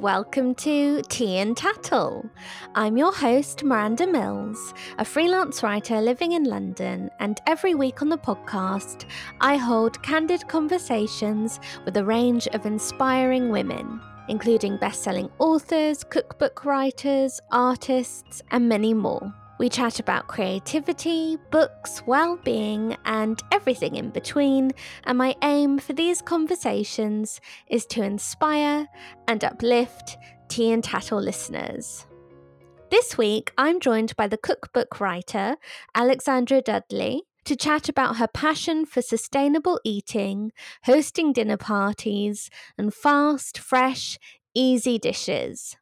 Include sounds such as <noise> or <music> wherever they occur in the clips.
welcome to Tea and Tattle. I'm your host, Miranda Mills, a freelance writer living in London, and every week on the podcast, I hold candid conversations with a range of inspiring women, including best selling authors, cookbook writers, artists, and many more. We chat about creativity, books, well being, and everything in between. And my aim for these conversations is to inspire and uplift Tea and Tattle listeners. This week, I'm joined by the cookbook writer, Alexandra Dudley, to chat about her passion for sustainable eating, hosting dinner parties, and fast, fresh, easy dishes.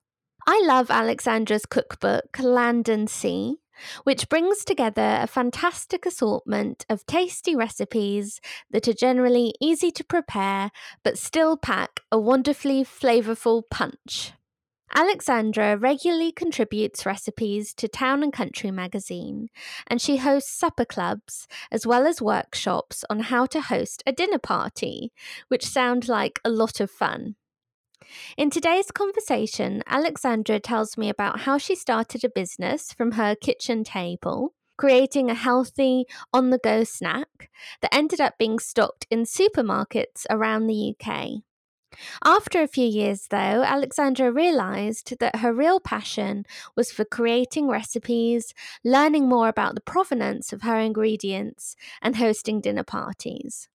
I love Alexandra's cookbook, Land and Sea, which brings together a fantastic assortment of tasty recipes that are generally easy to prepare but still pack a wonderfully flavourful punch. Alexandra regularly contributes recipes to Town and Country magazine, and she hosts supper clubs as well as workshops on how to host a dinner party, which sound like a lot of fun. In today's conversation, Alexandra tells me about how she started a business from her kitchen table, creating a healthy, on the go snack that ended up being stocked in supermarkets around the UK. After a few years, though, Alexandra realised that her real passion was for creating recipes, learning more about the provenance of her ingredients, and hosting dinner parties.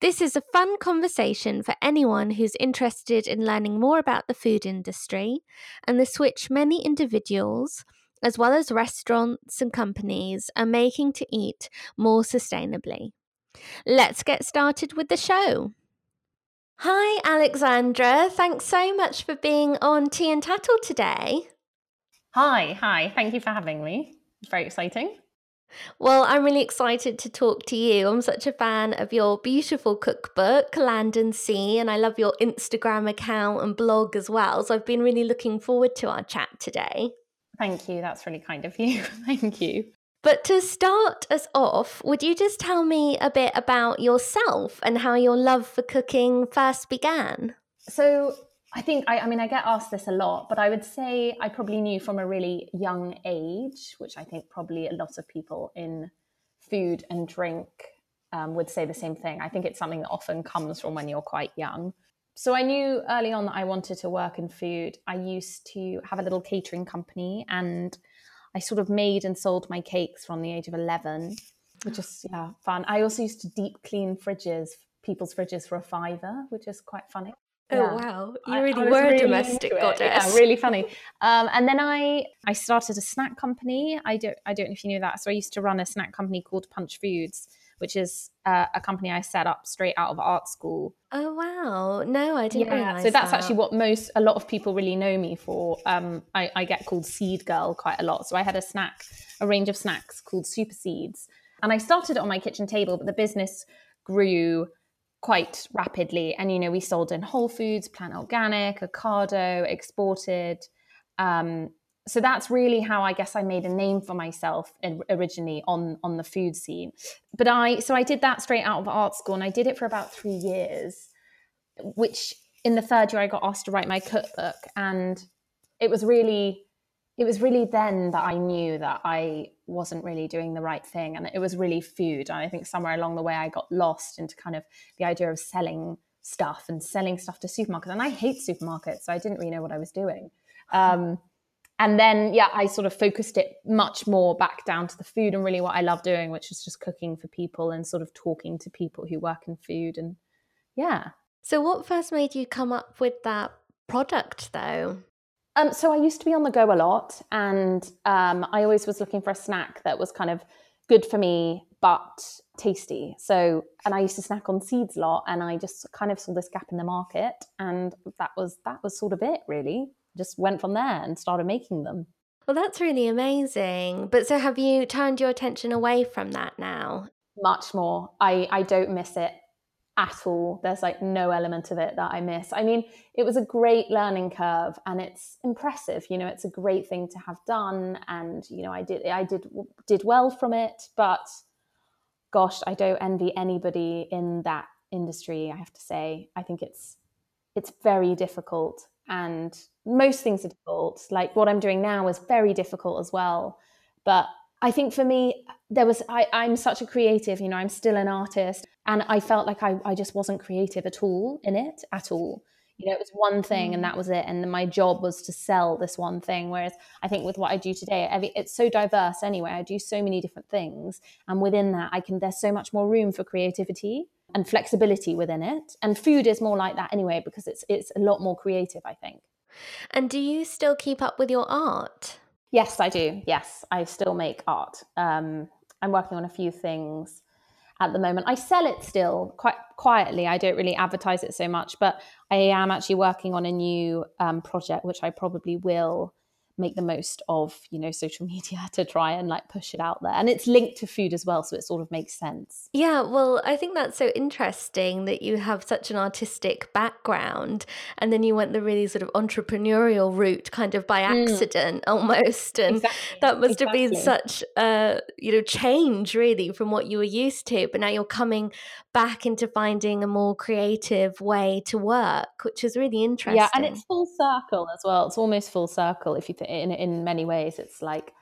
This is a fun conversation for anyone who's interested in learning more about the food industry and the switch many individuals, as well as restaurants and companies, are making to eat more sustainably. Let's get started with the show. Hi, Alexandra. Thanks so much for being on Tea and Tattle today. Hi, hi. Thank you for having me. Very exciting. Well, I'm really excited to talk to you. I'm such a fan of your beautiful cookbook, Land and Sea, and I love your Instagram account and blog as well. So I've been really looking forward to our chat today. Thank you. That's really kind of you. <laughs> Thank you. But to start us off, would you just tell me a bit about yourself and how your love for cooking first began? So, I think I, I, mean I get asked this a lot, but I would say I probably knew from a really young age, which I think probably a lot of people in food and drink um, would say the same thing. I think it's something that often comes from when you're quite young. So I knew early on that I wanted to work in food. I used to have a little catering company, and I sort of made and sold my cakes from the age of eleven, which is yeah fun. I also used to deep clean fridges, people's fridges for a fiver, which is quite funny. Oh yeah. wow, you really I, I were really a domestic goddess. Yeah, really funny. Um, and then I I started a snack company. I don't I don't know if you knew that. So I used to run a snack company called Punch Foods, which is uh, a company I set up straight out of art school. Oh wow, no, I didn't. Yeah, so that's that. actually what most a lot of people really know me for. Um, I, I get called Seed Girl quite a lot. So I had a snack, a range of snacks called Super Seeds, and I started it on my kitchen table, but the business grew quite rapidly. And, you know, we sold in Whole Foods, Planet Organic, Ocado, exported. Um, so that's really how I guess I made a name for myself originally on on the food scene. But I so I did that straight out of art school, and I did it for about three years. Which in the third year I got asked to write my cookbook, and it was really it was really then that I knew that I wasn't really doing the right thing. And it was really food. And I think somewhere along the way, I got lost into kind of the idea of selling stuff and selling stuff to supermarkets. And I hate supermarkets, so I didn't really know what I was doing. Um, and then, yeah, I sort of focused it much more back down to the food and really what I love doing, which is just cooking for people and sort of talking to people who work in food. And yeah. So, what first made you come up with that product, though? Um, so I used to be on the go a lot, and um, I always was looking for a snack that was kind of good for me but tasty. So, and I used to snack on seeds a lot, and I just kind of saw this gap in the market, and that was that was sort of it, really. Just went from there and started making them. Well, that's really amazing. But so, have you turned your attention away from that now? Much more. I I don't miss it at all. There's like no element of it that I miss. I mean, it was a great learning curve and it's impressive. You know, it's a great thing to have done and you know, I did I did did well from it, but gosh, I don't envy anybody in that industry, I have to say. I think it's it's very difficult and most things are difficult. Like what I'm doing now is very difficult as well. But I think for me, there was I, I'm such a creative, you know, I'm still an artist. And I felt like I, I just wasn't creative at all in it, at all. You know, it was one thing and mm. that was it. And my job was to sell this one thing. Whereas I think with what I do today, it's so diverse anyway. I do so many different things. And within that, I can, there's so much more room for creativity and flexibility within it. And food is more like that anyway, because it's, it's a lot more creative, I think. And do you still keep up with your art? Yes, I do. Yes, I still make art. Um, I'm working on a few things at the moment. I sell it still quite quietly. I don't really advertise it so much, but I am actually working on a new um, project, which I probably will make the most of you know social <laughs> media to try and like push it out there and it's linked to food as well so it sort of makes sense yeah well i think that's so interesting that you have such an artistic background and then you went the really sort of entrepreneurial route kind of by mm. accident mm. <laughs> almost and exactly. that must exactly. have been such a you know change really from what you were used to but now you're coming back into finding a more creative way to work, which is really interesting. Yeah, and it's full circle as well. It's almost full circle if you think in in many ways. It's like,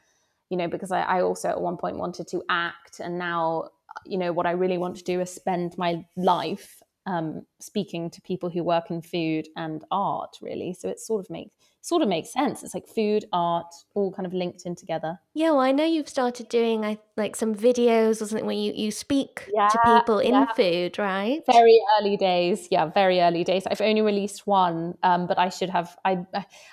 you know, because I, I also at one point wanted to act, and now you know what I really want to do is spend my life um, speaking to people who work in food and art, really. So it sort of makes sort of makes sense. It's like food, art, all kind of linked in together. Yeah, well, I know you've started doing I like some videos or something where you, you speak yeah, to people in yeah. food, right? Very early days. Yeah, very early days. I've only released one, um, but I should have. I,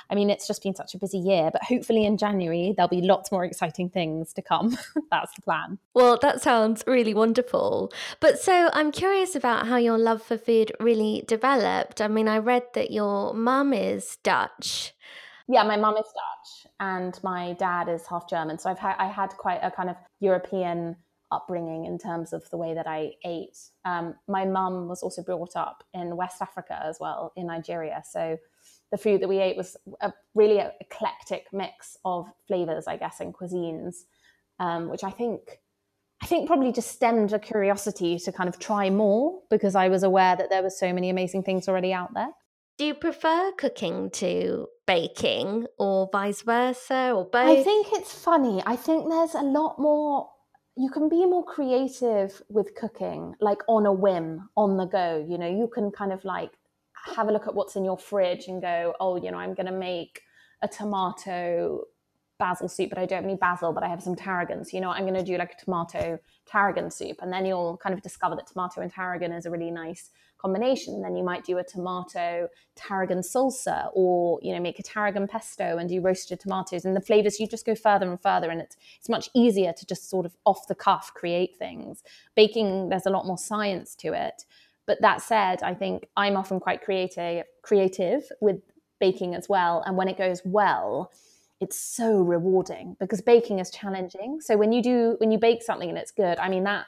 I mean, it's just been such a busy year, but hopefully in January there'll be lots more exciting things to come. <laughs> That's the plan. Well, that sounds really wonderful. But so I'm curious about how your love for food really developed. I mean, I read that your mum is Dutch. Yeah, my mum is Dutch and my dad is half German. So I've had I had quite a kind of European upbringing in terms of the way that I ate. Um, my mum was also brought up in West Africa as well, in Nigeria. So the food that we ate was a really eclectic mix of flavors, I guess, and cuisines, um, which I think I think probably just stemmed a curiosity to kind of try more because I was aware that there were so many amazing things already out there. Do you prefer cooking to baking or vice versa or both? I think it's funny. I think there's a lot more you can be more creative with cooking like on a whim on the go you know you can kind of like have a look at what's in your fridge and go oh you know i'm going to make a tomato basil soup but i don't have any basil but i have some tarragon so you know what? i'm going to do like a tomato tarragon soup and then you'll kind of discover that tomato and tarragon is a really nice combination. Then you might do a tomato tarragon salsa, or you know make a tarragon pesto and do roasted tomatoes. And the flavors you just go further and further, and it's it's much easier to just sort of off the cuff create things. Baking, there's a lot more science to it. But that said, I think I'm often quite creative creative with baking as well. And when it goes well, it's so rewarding because baking is challenging. So when you do when you bake something and it's good, I mean that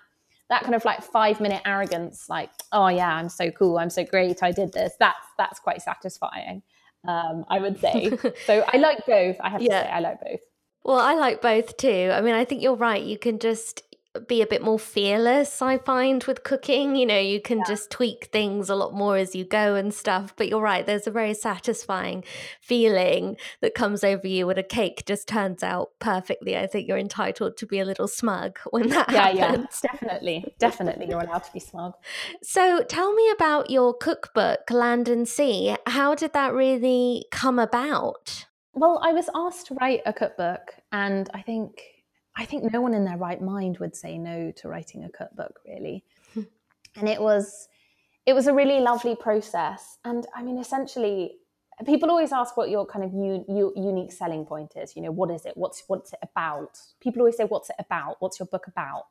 that kind of like five minute arrogance, like, oh yeah, I'm so cool, I'm so great, I did this. That's that's quite satisfying. Um, I would say. <laughs> so I like both. I have yeah. to say, I like both. Well, I like both too. I mean, I think you're right. You can just be a bit more fearless, I find, with cooking. You know, you can yeah. just tweak things a lot more as you go and stuff. But you're right, there's a very satisfying feeling that comes over you when a cake just turns out perfectly. I think you're entitled to be a little smug <laughs> when that yeah, happens. Yeah, definitely. Definitely, you're allowed to be smug. So tell me about your cookbook, Land and Sea. How did that really come about? Well, I was asked to write a cookbook, and I think I think no one in their right mind would say no to writing a cookbook, really. Hmm. and it was it was a really lovely process. And I mean, essentially, people always ask what your kind of u- u- unique selling point is. You know, what is it? What's what's it about? People always say, "What's it about? What's your book about?"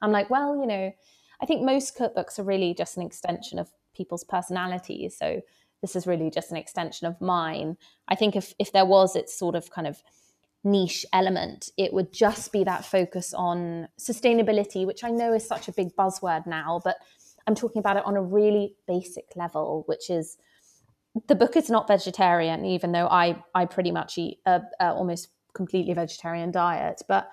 I'm like, well, you know, I think most cookbooks are really just an extension of people's personalities. So this is really just an extension of mine. I think if if there was, it's sort of kind of niche element. It would just be that focus on sustainability, which I know is such a big buzzword now, but I'm talking about it on a really basic level, which is the book is not vegetarian, even though I I pretty much eat a, a almost completely vegetarian diet. But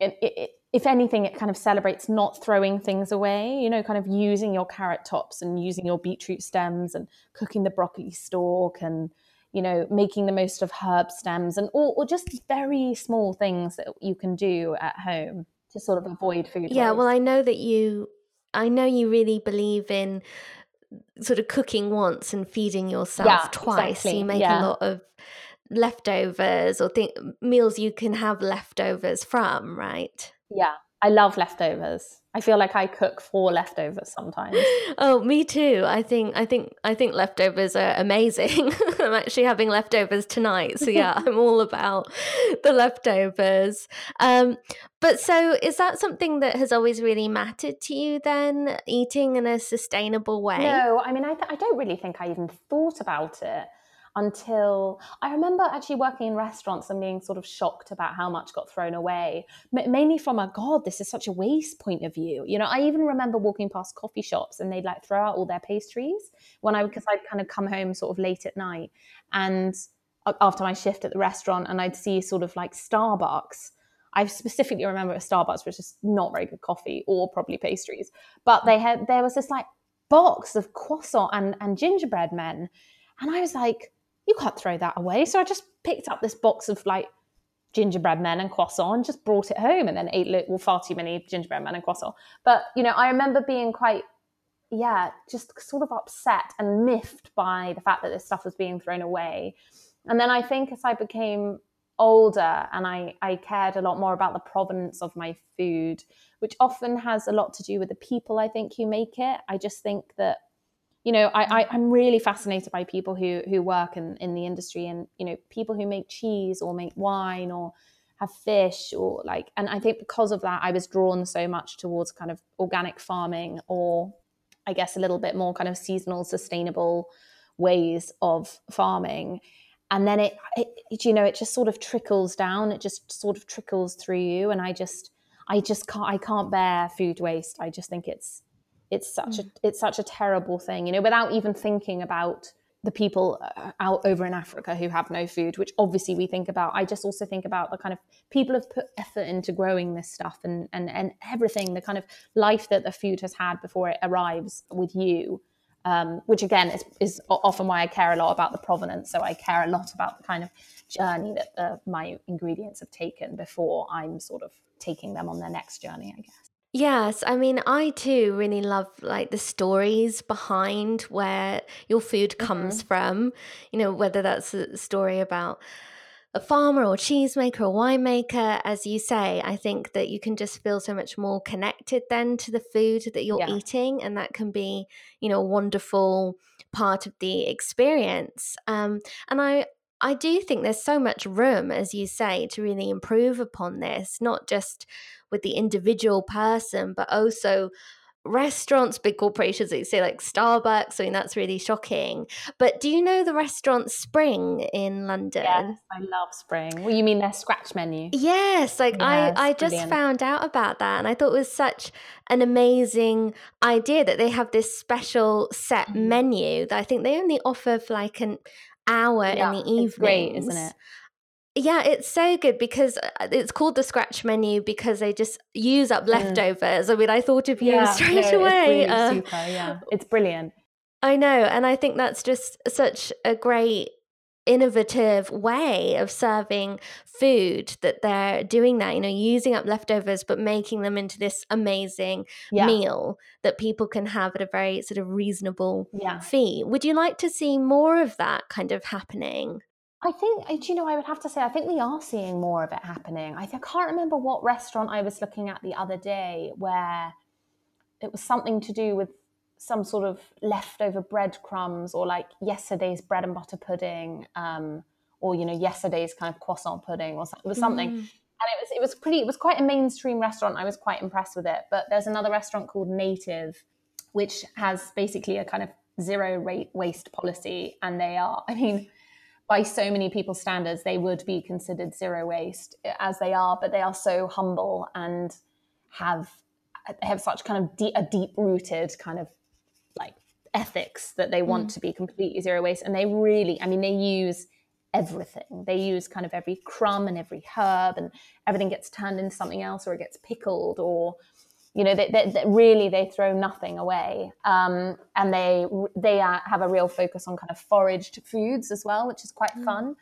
it, it, if anything, it kind of celebrates not throwing things away. You know, kind of using your carrot tops and using your beetroot stems and cooking the broccoli stalk and you know, making the most of herb stems and or, or just very small things that you can do at home to sort of avoid food Yeah, waste. well, I know that you, I know you really believe in sort of cooking once and feeding yourself Yeah, twice. exactly. You make Yeah. a lot of leftovers or th- meals you can have leftovers from, right? Yeah, I love leftovers. I feel like I cook for leftovers sometimes. <laughs> Oh, me too. I think I think I think leftovers are amazing. <laughs> I'm actually having leftovers tonight. So yeah, I'm all about the leftovers. Um but so is that something that has always really mattered to you then eating in a sustainable way? No, I mean, I, th- I don't really think I even thought about it until I remember actually working in restaurants and being sort of shocked about how much got thrown away, M- mainly from a God, this is such a waste point of view. You know, I even remember walking past coffee shops and they'd like throw out all their pastries when I, because I'd kind of come home sort of late at night and after my shift at the restaurant and I'd see sort of like Starbucks. I specifically remember at Starbucks, which is not very good coffee or probably pastries, but they had there was this like box of croissant and, and gingerbread men. And I was like, you can't throw that away. So I just picked up this box of like gingerbread men and croissant just brought it home and then ate well, far too many gingerbread men and croissant. But, you know, I remember being quite, yeah, just sort of upset and miffed by the fact that this stuff was being thrown away. And then I think as I became older and I, I cared a lot more about the provenance of my food, which often has a lot to do with the people I think who make it. I just think that you know I, mm. I i'm really fascinated by people who who work in in the industry and you know people who make cheese or make wine or have fish or like and i think because of that i was drawn so much towards kind of organic farming or i guess a little bit more kind of seasonal sustainable ways of farming. And then it, it, it you know it just sort of trickles down. It just sort of trickles through you and i just i just can't i can't bear food waste. I just think it's it's such a it's such a terrible thing you know without even thinking about the people uh, out over in africa who have no food which obviously we think about i just also think about the kind of people have put effort into growing this stuff and and and everything the kind of life that the food has had before it arrives with you um, which again is, is often why I care a lot about the provenance. So I care a lot about the kind of journey that the, my ingredients have taken before I'm sort of taking them on their next journey, I guess. Yes, I mean, I too really love like the stories behind where your food comes from. You know, whether that's a story about a farmer or cheesemaker or winemaker, as you say, I think that you can just feel so much more connected then to the food that you're Yeah. eating, and that can be, you know, a wonderful part of the experience. Um, and I, I do think there's so much room, as you say, to really improve upon this, not just with the individual person, but also restaurants, big corporations that you say like Starbucks. I mean, that's really shocking. But do you know the restaurant Spring in London? Yes, I love spring. Well, you mean their scratch menu? Yes, like it's I, I just brilliant. found out about that and I thought it was such an amazing idea that they have this special set Mhm. menu that I think they only offer for like an hour Yeah, in the evening. great, isn't it? Yeah, it's so good because uh, it's called the scratch menu because they just use up leftovers. I mean, I thought of you <laughs> straight Mm. no, It's away. really uh, super. Yeah, it's brilliant. I know, and I think that's just such a great innovative way of serving food that they're doing that, you know, using up leftovers but making them into this amazing Yeah, meal that people can have at a very sort of reasonable yeah. fee. Would you like to see more of that kind of happening? I think, do you know, I would have to say, I think we are seeing more of it happening. I, I can't remember what restaurant I was looking at the other day where it was something to do with some sort of leftover breadcrumbs or like yesterday's bread and butter pudding, um, or you know, yesterday's kind of croissant pudding or something. Something, Mm. and it was it was pretty. It was quite a mainstream restaurant. I was quite impressed with it. But there's another restaurant called Native, which has basically a kind of zero rate waste policy, and they are. <laughs> I mean by so many people's standards, they would be considered zero waste as they are, but they are so humble and have have such kind of de- a deep rooted kind of like ethics that they want to be completely zero waste, and they really, I mean, they use everything. They use kind of every crumb and every herb, and everything gets turned into something else, or it gets pickled, or you know, they, they, they really they throw nothing away, um, and they they are, have a real focus on kind of foraged foods as well, which is quite mm. fun.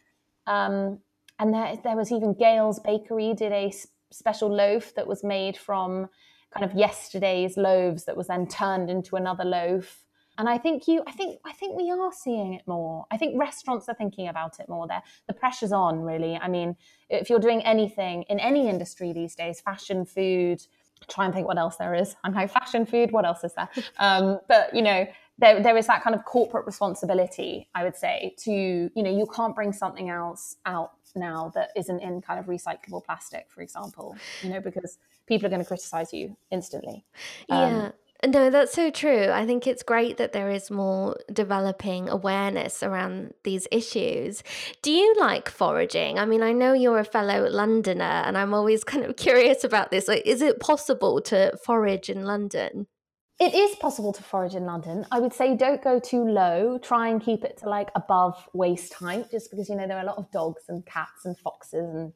Um, and there, there was even Gail's Bakery did a special loaf that was made from kind of yesterday's loaves that was then turned into another loaf. And I think you, I think, I think we are seeing it more. I think restaurants are thinking about it more. There, the pressure's on, really. I mean, if you're doing anything in any industry these days, fashion, food, try and think what else there is. <laughs> I'm like fashion, food. What else is there? <laughs> Um, but you know, there, there is that kind of corporate responsibility, I would say, to you know, you can't bring something else out now that isn't in kind of recyclable plastic, for example, you know, because people are going to criticize you instantly. Um, yeah. No, that's so true. I think it's great that there is more developing awareness around these issues. Do you like foraging? I mean, I know you're a fellow Londoner, and I'm always kind of <laughs> curious about this. Like, is it possible to forage in London? It is possible to forage in London. I would say don't go too low. Try and keep it to like above waist height, just because you know there are a lot of dogs and cats and foxes and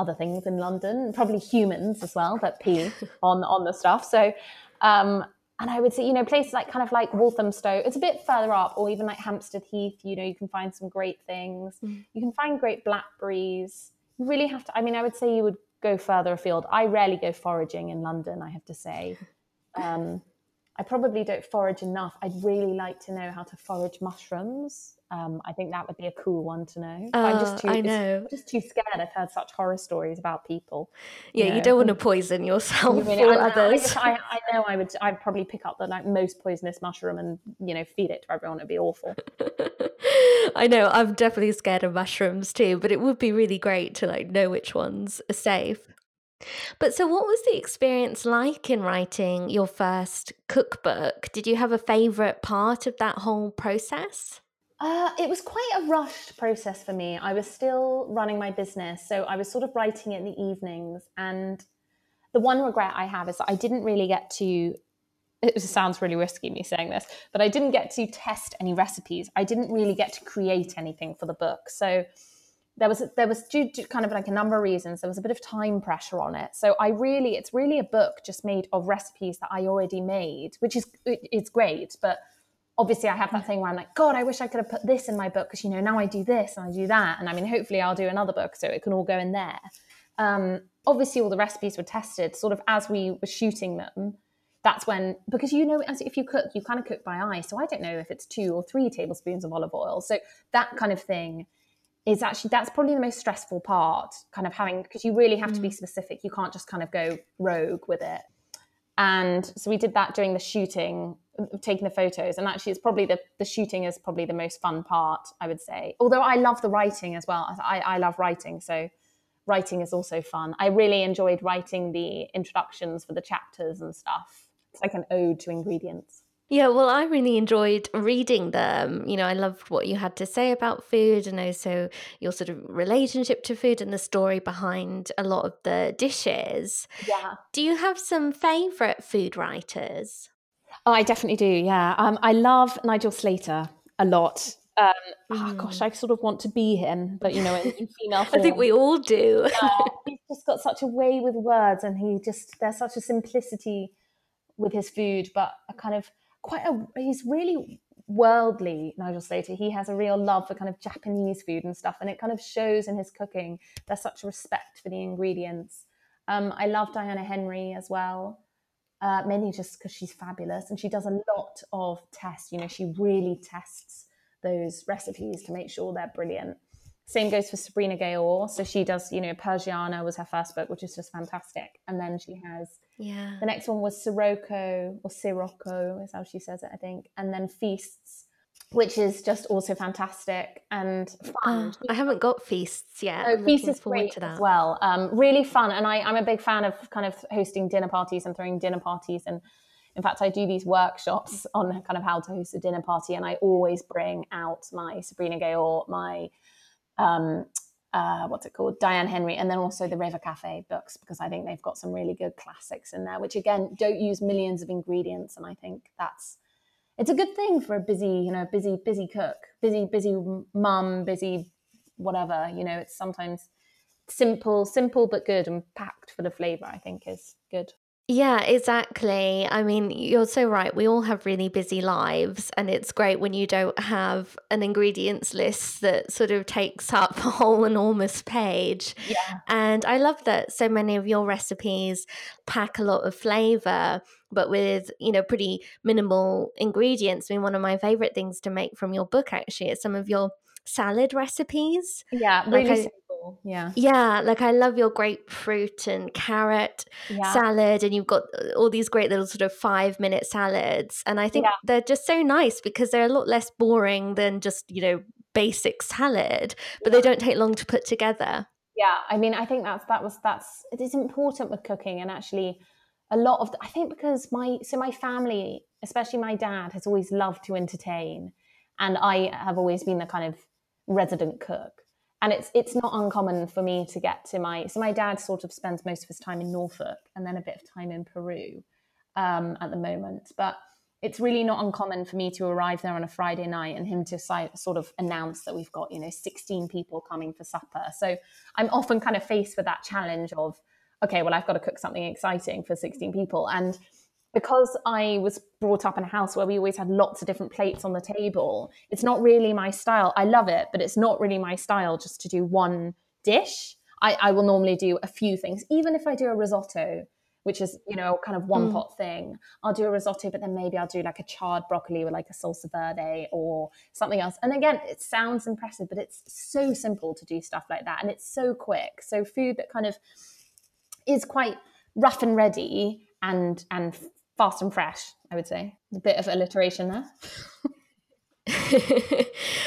other things in London, probably humans as well that pee <laughs> on on the stuff. So, um, and I would say you know places like kind of like Walthamstow, it's a bit further up, or even like Hampstead Heath. You know, you can find some great things. Mm. You can find great blackberries. You really have to. I mean, I would say you would go further afield. I rarely go foraging in London. I have to say. <laughs> Um, I probably don't forage enough. I'd really like to know how to forage mushrooms. Um, I think that would be a cool one to know. Uh, I'm just too, I know. just too scared. I've heard such horror stories about people. Yeah, you, know. you don't want to poison yourself you really, or I, others. I, I, know I would. I'd probably pick up the like most poisonous mushroom and you know feed it to everyone. It'd be awful. <laughs> I know. I'm definitely scared of mushrooms too, but it would be really great to like know which ones are safe. But so, what was the experience like in writing your first cookbook? Did you have a favorite part of that whole process? Uh, it was quite a rushed process for me. I was still running my business, so I was sort of writing it in the evenings. And the one regret I have is that I didn't really get to. <laughs> It sounds really risky me saying this, but I didn't get to test any recipes. I didn't really get to create anything for the book. So there was there was due to kind of like a number of reasons there was a bit of time pressure on it so i really it's really a book just made of recipes that i already made which is it, it's great but obviously i have that thing where i'm like god i wish i could have put this in my book because you know now i do this and i do that. And i mean hopefully i'll do another book so it can all go in there. Um, obviously all the recipes were tested. Sort of as we were shooting them that's when because you know as if you cook you kind of cook by eye so i don't know if it's two or three tablespoons of olive oil. So that kind of thing is actually that's probably the most stressful part kind of having because you really have to be mm. specific. You can't just kind of go rogue with it and so we did that during the shooting taking the photos. And actually it's probably the the shooting is probably the most fun part i would say. Although i love the writing as well. I, I love writing so writing is also fun. I really enjoyed writing the introductions for the chapters and stuff. It's like an ode to ingredients yeah, well, I really enjoyed reading them. You know, I loved what you had to say about food and also your sort of relationship to food and the story behind a lot of the dishes. Yeah. Do you have some favorite food writers? Oh, I definitely do. Yeah. Um, I love Nigel Slater a lot. Um, mm. oh, gosh. I sort of want to be him, but you know, in, in female form. <laughs> I think we all do. yeah, <laughs> he's just got such a way with words, and he just there's such a simplicity with his food, but a kind of quite a he's really worldly nigel slater. He has a real love for kind of japanese food and stuff and it kind of shows in his cooking there's such a respect for the ingredients. Um, i love diana henry as well uh, mainly just because she's fabulous and she does a lot of tests. You know she really tests those recipes to make sure they're brilliant same goes for Sabrina Ghayour. So she does, you know, Persiana was her first book, which is just fantastic. And then she has yeah. The next one was Sirocco or Sirocco is how she says it, I think. And then Feasts, which is just also fantastic and fun. Oh, I haven't got Feasts yet. Oh, Feasts is great as well. Um, really fun. And I, I'm a big fan of kind of hosting dinner parties and throwing dinner parties and in fact, I do these workshops on kind of how to host a dinner party, and I always bring out my Sabrina Ghayour, my um, uh, what's it called, Diana Henry, and then also the River Cafe books because I think they've got some really good classics in there, which again don't use millions of ingredients, and I think that's it's a good thing for a busy, you know, busy busy cook, busy busy mum, busy whatever. You know, it's sometimes simple, simple but good, and packed full of flavor. I think is good. Yeah, exactly. I mean, you're so right. We all have really busy lives, and it's great when you don't have an ingredients list that sort of takes up <laughs> a whole enormous page. Yeah. And I love that so many of your recipes pack a lot of flavor, but with, you know, pretty minimal ingredients. I mean, one of my favorite things to make from your book actually is some of your salad recipes. Yeah, really like I, Yeah. Yeah, like I love your grapefruit and carrot yeah. salad and you've got uh, all these great little sort of 5 minute salads and I think yeah. they're just so nice because they're a lot less boring than just, you know, basic salad, but yeah. they don't take long to put together. Yeah, I mean, I think that's that was that's it is important with cooking and actually a lot of I think because my so my family, especially my dad, has always loved to entertain, and I have always been the kind of resident cook. And it's it's not uncommon for me to get to my so my dad sort of spends most of his time in Norfolk and then a bit of time in Peru um, at the moment, but it's really not uncommon for me to arrive there on a Friday night and him to sort of announce that we've got, you know, 16 people coming for supper. So I'm often kind of faced with that challenge of, okay, well, I've got to cook something exciting for 16 people. And because I was brought up in a house where we always had lots of different plates on the table, it's not really my style. I love it, but it's not really my style just to do one dish. I, I will normally do a few things, even if I do a risotto, which is, you know, kind of one mm. pot thing. I'll do a risotto, but then maybe I'll do like a charred broccoli with like a salsa verde or something else. And again, it sounds impressive, but it's so simple to do stuff like that. And it's so quick. So food that kind of is quite rough and ready and and fast and fresh, I would say. A bit of alliteration there. <laughs>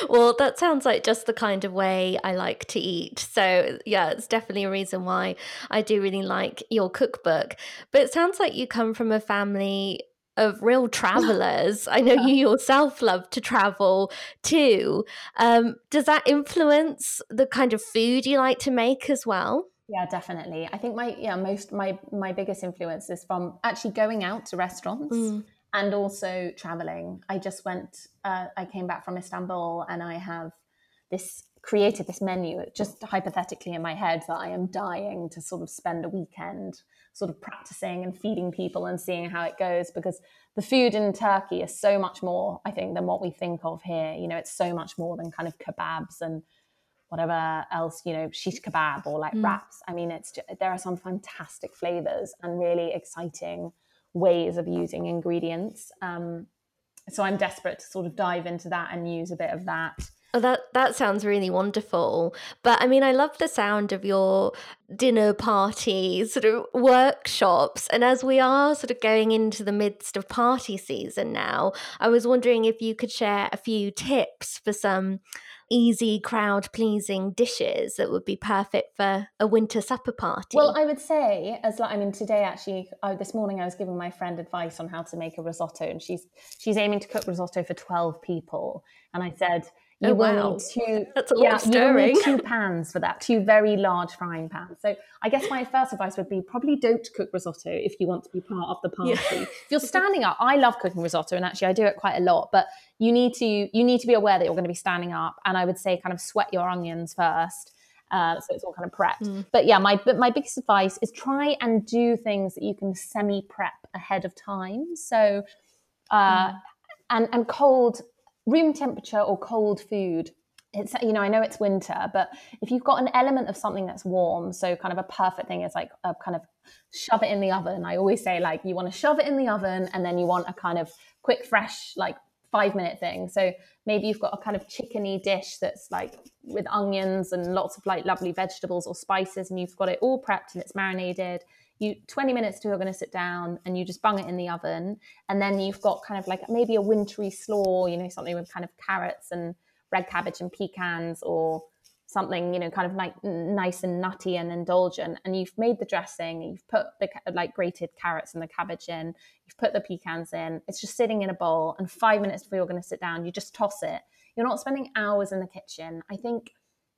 well, that sounds like just the kind of way I like to eat. So, yeah, it's definitely a reason why I do really like your cookbook. But it sounds like you come from a family of real travelers. <laughs> I know you yourself love to travel too. Um, does that influence the kind of food you like to make as well? Yeah, definitely. I think my yeah most my my biggest influence is from actually going out to restaurants mm. and also traveling. I just went. Uh, I came back from Istanbul and I have this created this menu just hypothetically in my head that I am dying to sort of spend a weekend sort of practicing and feeding people and seeing how it goes because the food in Turkey is so much more I think than what we think of here you know it's so much more than kind of kebabs and whatever else, you know, shish kebab or like mm. wraps. I mean, it's just, there are some fantastic flavors and really exciting ways of using ingredients. Um, so I'm desperate to sort of dive into that and use a bit of that. Oh, that that sounds really wonderful. But I mean, I love the sound of your dinner party sort of workshops. And as we are sort of going into the midst of party season now, I was wondering if you could share a few tips for some easy crowd pleasing dishes that would be perfect for a winter supper party? Well, I would say, as like, I mean, today actually, I, this morning I was giving my friend advice on how to make a risotto, and she's she's aiming to cook risotto for twelve people, and I said you oh, will wow. need two. <laughs> That's a lot yeah, stirring. You will need two <laughs> pans for that, two very large frying pans. So I guess my first advice would be probably don't cook risotto if you want to be part of the party. Yeah. if you're <laughs> standing up, I love cooking risotto, and actually I do it quite a lot. But you need to you need to be aware that you're going to be standing up, and I would say kind of sweat your onions first. Uh, so it's all kind of prepped. Mm. But yeah, my but my biggest advice is try and do things that you can semi prep ahead of time. So uh, mm. and and cold room temperature or cold food it's you know i know it's winter but if you've got an element of something that's warm so kind of a perfect thing is like a kind of shove it in the oven. I always say like you want to shove it in the oven and then you want a kind of quick fresh like five minute thing. So maybe you've got a kind of chickeny dish that's like with onions and lots of like lovely vegetables or spices and you've got it all prepped and it's marinated you 20 minutes to you're going to sit down and you just bung it in the oven and then you've got kind of like maybe a wintry slaw you know something with kind of carrots and red cabbage and pecans or something you know kind of like nice and nutty and indulgent and you've made the dressing you've put the like grated carrots and the cabbage in you've put the pecans in it's just sitting in a bowl and five minutes before you're going to sit down you just toss it. You're not spending hours in the kitchen. I think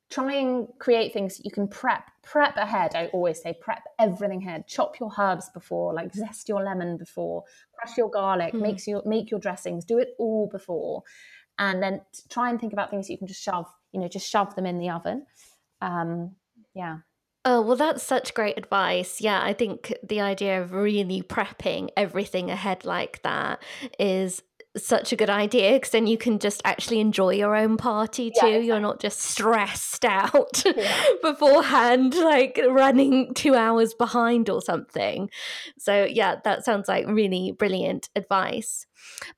try and create things you can prep prep ahead. I always say prep everything ahead. Chop your herbs before like zest your lemon before crush your garlic mm. makes your make your dressings do it all before. And then try and think about things you can just shove you know just shove them in the oven. Um, yeah. Oh, well, that's such great advice. Yeah, I think the idea of really prepping everything ahead like that is such a good idea because then you can just actually enjoy your own party too. Yeah, exactly. You're not just stressed out <laughs> yeah. <laughs> beforehand, like running two hours behind or something. So, yeah, that sounds like really brilliant advice.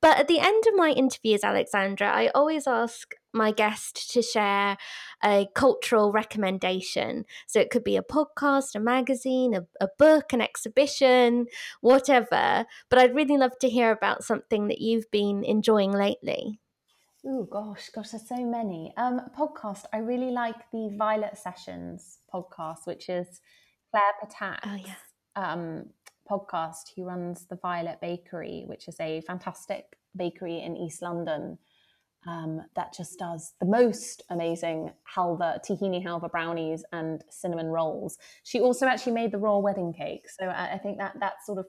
But at the end of my interviews, Alexandra, I always ask my guest to share a cultural recommendation. So it could be a podcast, a magazine, a, a book, an exhibition, whatever. But I'd really love to hear about something that you've been enjoying lately. Oh gosh, gosh, there's so many. Um, podcast. I really like the Violet Sessions podcast, which is Claire Ptak. Oh yeah. Um, podcast. He runs the Violet Bakery, which is a fantastic bakery in East London um, that just does the most amazing halva, tahini halva brownies and cinnamon rolls. She also actually made the royal wedding cake, so I, I think that that sort of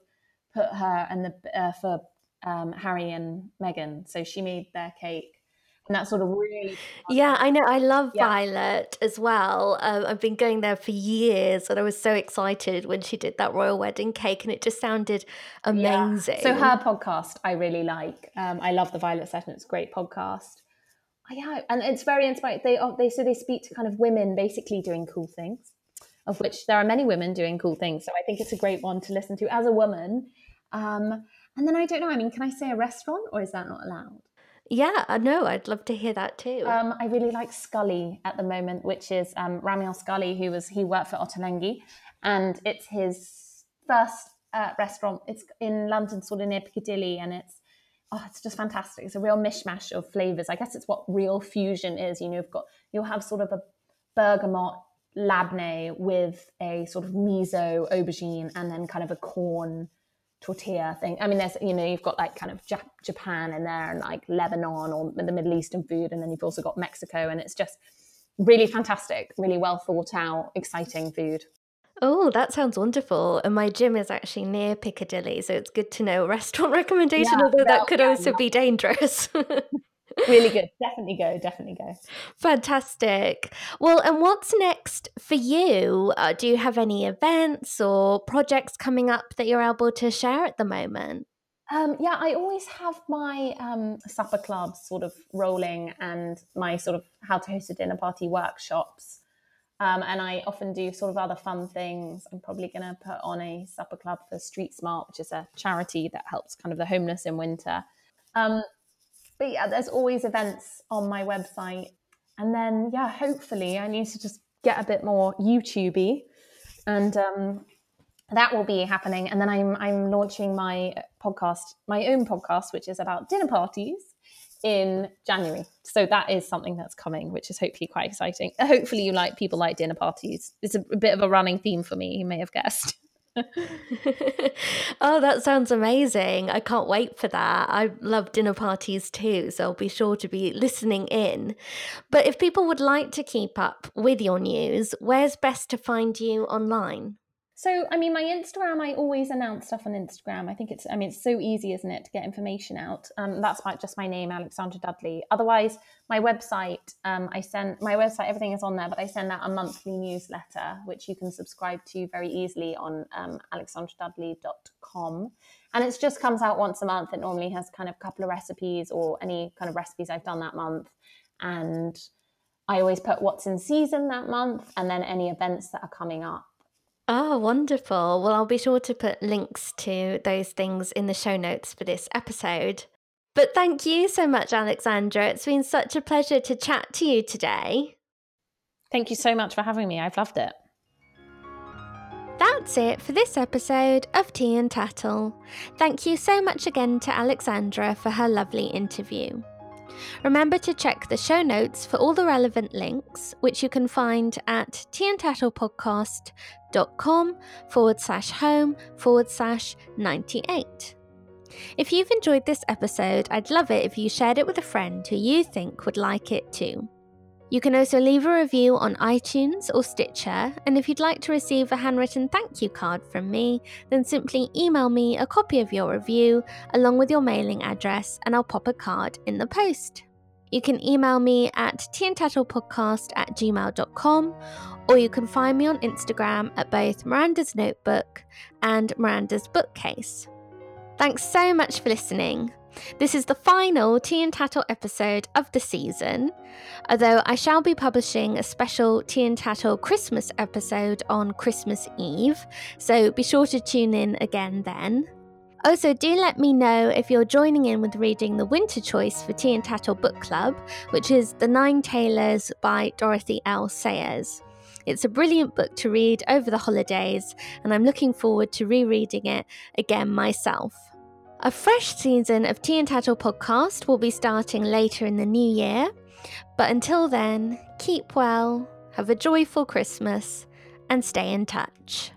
put her and the uh, for um, Harry and Meghan. So she made their cake and that sort of really yeah i know i love yeah. violet as well um, i've been going there for years and i was so excited when she did that royal wedding cake and it just sounded amazing yeah. so her podcast i really like um, i love the violet session it's a great podcast oh, yeah and it's very inspiring they they so they speak to kind of women basically doing cool things of which there are many women doing cool things so i think it's a great one to listen to as a woman um, and then i don't know i mean can i say a restaurant or is that not allowed yeah, I know. I'd love to hear that too. Um, I really like Scully at the moment, which is um, Ramael Scully, who was he worked for Ottolenghi, and it's his first uh, restaurant. It's in London, sort of near Piccadilly, and it's oh, it's just fantastic. It's a real mishmash of flavors. I guess it's what real fusion is. You know, you've got you'll have sort of a bergamot labneh with a sort of miso aubergine, and then kind of a corn tortilla thing. I mean, there's you know you've got like kind of Jap- Japan in there and like Lebanon or the Middle Eastern food, and then you've also got Mexico, and it's just really fantastic, really well thought out, exciting food. Oh, that sounds wonderful. And my gym is actually near Piccadilly, so it's good to know a restaurant <laughs> recommendation, yeah, although that could yeah, also yeah. be dangerous. <laughs> really good. Definitely go. Definitely go. Fantastic. Well, and what's next for you? Uh, do you have any events or projects coming up that you're able to share at the moment? Um, yeah, I always have my um, supper club sort of rolling and my sort of how to host a dinner party workshops. Um, and I often do sort of other fun things. I'm probably going to put on a supper club for Street Smart, which is a charity that helps kind of the homeless in winter. Um, but yeah, there's always events on my website. And then, yeah, hopefully I need to just get a bit more YouTubey and um, that will be happening. And then I'm, I'm launching my podcast, my own podcast, which is about dinner parties in January. So that is something that's coming, which is hopefully quite exciting. Hopefully you like people like dinner parties. It's a, a bit of a running theme for me, you may have guessed. <laughs> <laughs> oh, that sounds amazing. I can't wait for that. I love dinner parties too, so I'll be sure to be listening in. But if people would like to keep up with your news, where's best to find you online? So, I mean, my Instagram, I always announce stuff on Instagram. I think it's, I mean, it's so easy, isn't it, to get information out? Um, that's just my name, Alexandra Dudley. Otherwise, my website, um, I send my website, everything is on there, but I send out a monthly newsletter, which you can subscribe to very easily on um, alexandradudley.com. And it just comes out once a month. It normally has kind of a couple of recipes or any kind of recipes I've done that month. And I always put what's in season that month and then any events that are coming up. Oh, wonderful. Well, I'll be sure to put links to those things in the show notes for this episode. But thank you so much, Alexandra. It's been such a pleasure to chat to you today. Thank you so much for having me. I've loved it. That's it for this episode of Tea and Tattle. Thank you so much again to Alexandra for her lovely interview. Remember to check the show notes for all the relevant links, which you can find at teaandtattlepodcast.com forward slash home forward slash 98. If you've enjoyed this episode, I'd love it if you shared it with a friend who you think would like it too. You can also leave a review on iTunes or Stitcher, and if you'd like to receive a handwritten thank you card from me, then simply email me a copy of your review along with your mailing address, and I'll pop a card in the post. You can email me at teantattlepodcast at gmail.com or you can find me on Instagram at both Miranda's Notebook and Miranda's Bookcase. Thanks so much for listening. This is the final Tea and Tattle episode of the season, although I shall be publishing a special Tea and Tattle Christmas episode on Christmas Eve, so be sure to tune in again then. Also, do let me know if you're joining in with reading the winter choice for Tea and Tattle Book Club, which is The Nine Tailors by Dorothy L. Sayers. It's a brilliant book to read over the holidays, and I'm looking forward to rereading it again myself. A fresh season of Tea and Tattle podcast will be starting later in the new year, but until then, keep well, have a joyful Christmas, and stay in touch.